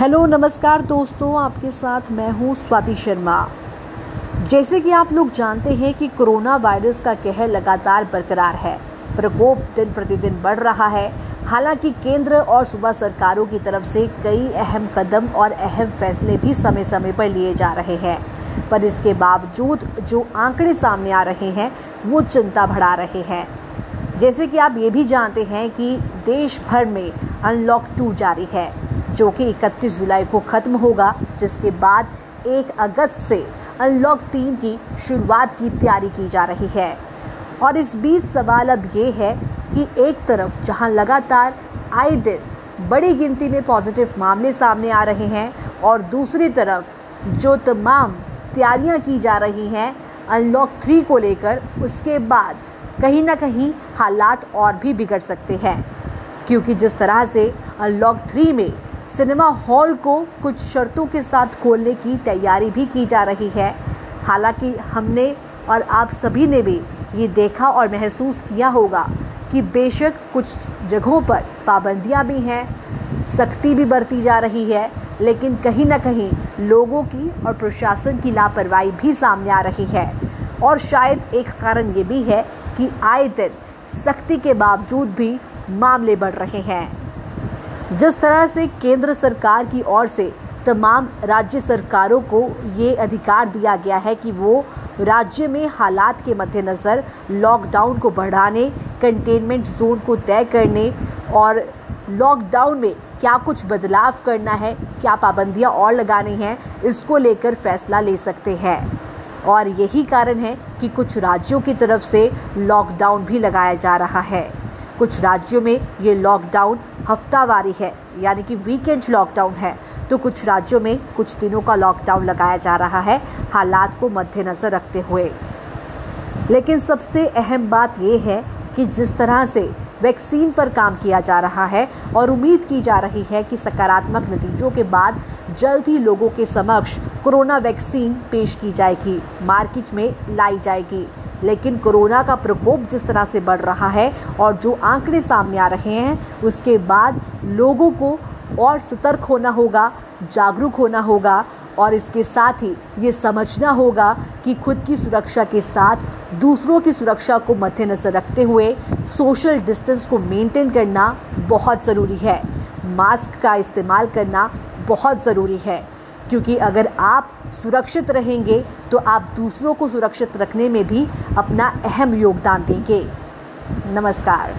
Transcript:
Hello, नमस्कार दोस्तों, आपके साथ मैं हूँ स्वाति शर्मा। जैसे कि आप लोग जानते हैं कि कोरोना वायरस का कहर लगातार बरकरार है। प्रकोप दिन प्रतिदिन बढ़ रहा है। हालाँकि केंद्र और सूबा सरकारों की तरफ़ से कई अहम कदम और अहम फैसले भी समय समय पर लिए जा रहे हैं। पर इसके बावजूद जो आंकड़े सामने आ रहे हैं, वो चिंता बढ़ा रहे हैं। जैसे कि आप ये भी जानते हैं कि देश भर में अनलॉक टू जारी है। जो कि 31 जुलाई को ख़त्म होगा, जिसके बाद 1 अगस्त से अनलॉक तीन की शुरुआत की तैयारी की जा रही है। और इस बीच सवाल अब ये है कि एक तरफ़ जहाँ लगातार आए दिन बड़ी गिनती में पॉजिटिव मामले सामने आ रहे हैं और दूसरी तरफ़ जो तमाम तैयारियाँ की जा रही हैं, अनलॉक थ्री को लेकर, उसके बाद कहीं ना कहीं हालात और भी बिगड़ सकते हैं। क्योंकि जिस तरह से अनलॉक थ्री में सिनेमा हॉल को कुछ शर्तों के साथ खोलने की तैयारी भी की जा रही है। हालाँकि हमने और आप सभी ने भी ये देखा और महसूस किया होगा कि बेशक कुछ जगहों पर पाबंदियाँ भी हैं, सख्ती भी बरती जा रही है, लेकिन कहीं ना कहीं लोगों की और प्रशासन की लापरवाही भी सामने आ रही है। और शायद एक कारण ये भी है कि आए दिन सख्ती के बावजूद भी मामले बढ़ रहे हैं। जिस तरह से केंद्र सरकार की ओर से तमाम राज्य सरकारों को ये अधिकार दिया गया है कि वो राज्य में हालात के मद्देनज़र लॉकडाउन को बढ़ाने कंटेनमेंट जोन को तय करने और लॉकडाउन में क्या कुछ बदलाव करना है, क्या पाबंदियाँ और लगानी हैं, इसको लेकर फैसला ले सकते हैं। और यही कारण है कि कुछ राज्यों की तरफ़ से लॉकडाउन भी लगाया जा रहा है। कुछ राज्यों में ये लॉकडाउन हफ्तावारी है, यानी कि वीकेंड लॉकडाउन है। तो कुछ राज्यों में कुछ दिनों का लॉकडाउन लगाया जा रहा है, हालात को मद्देनज़र रखते हुए। लेकिन सबसे अहम बात यह है कि जिस तरह से वैक्सीन पर काम किया जा रहा है और उम्मीद की जा रही है कि सकारात्मक नतीजों के बाद जल्द ही लोगों के समक्ष कोरोना वैक्सीन पेश की जाएगी मार्केट में लाई जाएगी। लेकिन कोरोना का प्रकोप जिस तरह से बढ़ रहा है और जो आंकड़े सामने आ रहे हैं, उसके बाद लोगों को और सतर्क होना होगा, जागरूक होना होगा और इसके साथ ही ये समझना होगा कि खुद की सुरक्षा के साथ दूसरों की सुरक्षा को मद्देनज़र रखते हुए सोशल डिस्टेंस को मेंटेन करना बहुत ज़रूरी है। मास्क का इस्तेमाल करना बहुत ज़रूरी है। क्योंकि अगर आप सुरक्षित रहेंगे तो आप दूसरों को सुरक्षित रखने में भी अपना अहम योगदान देंगे। नमस्कार।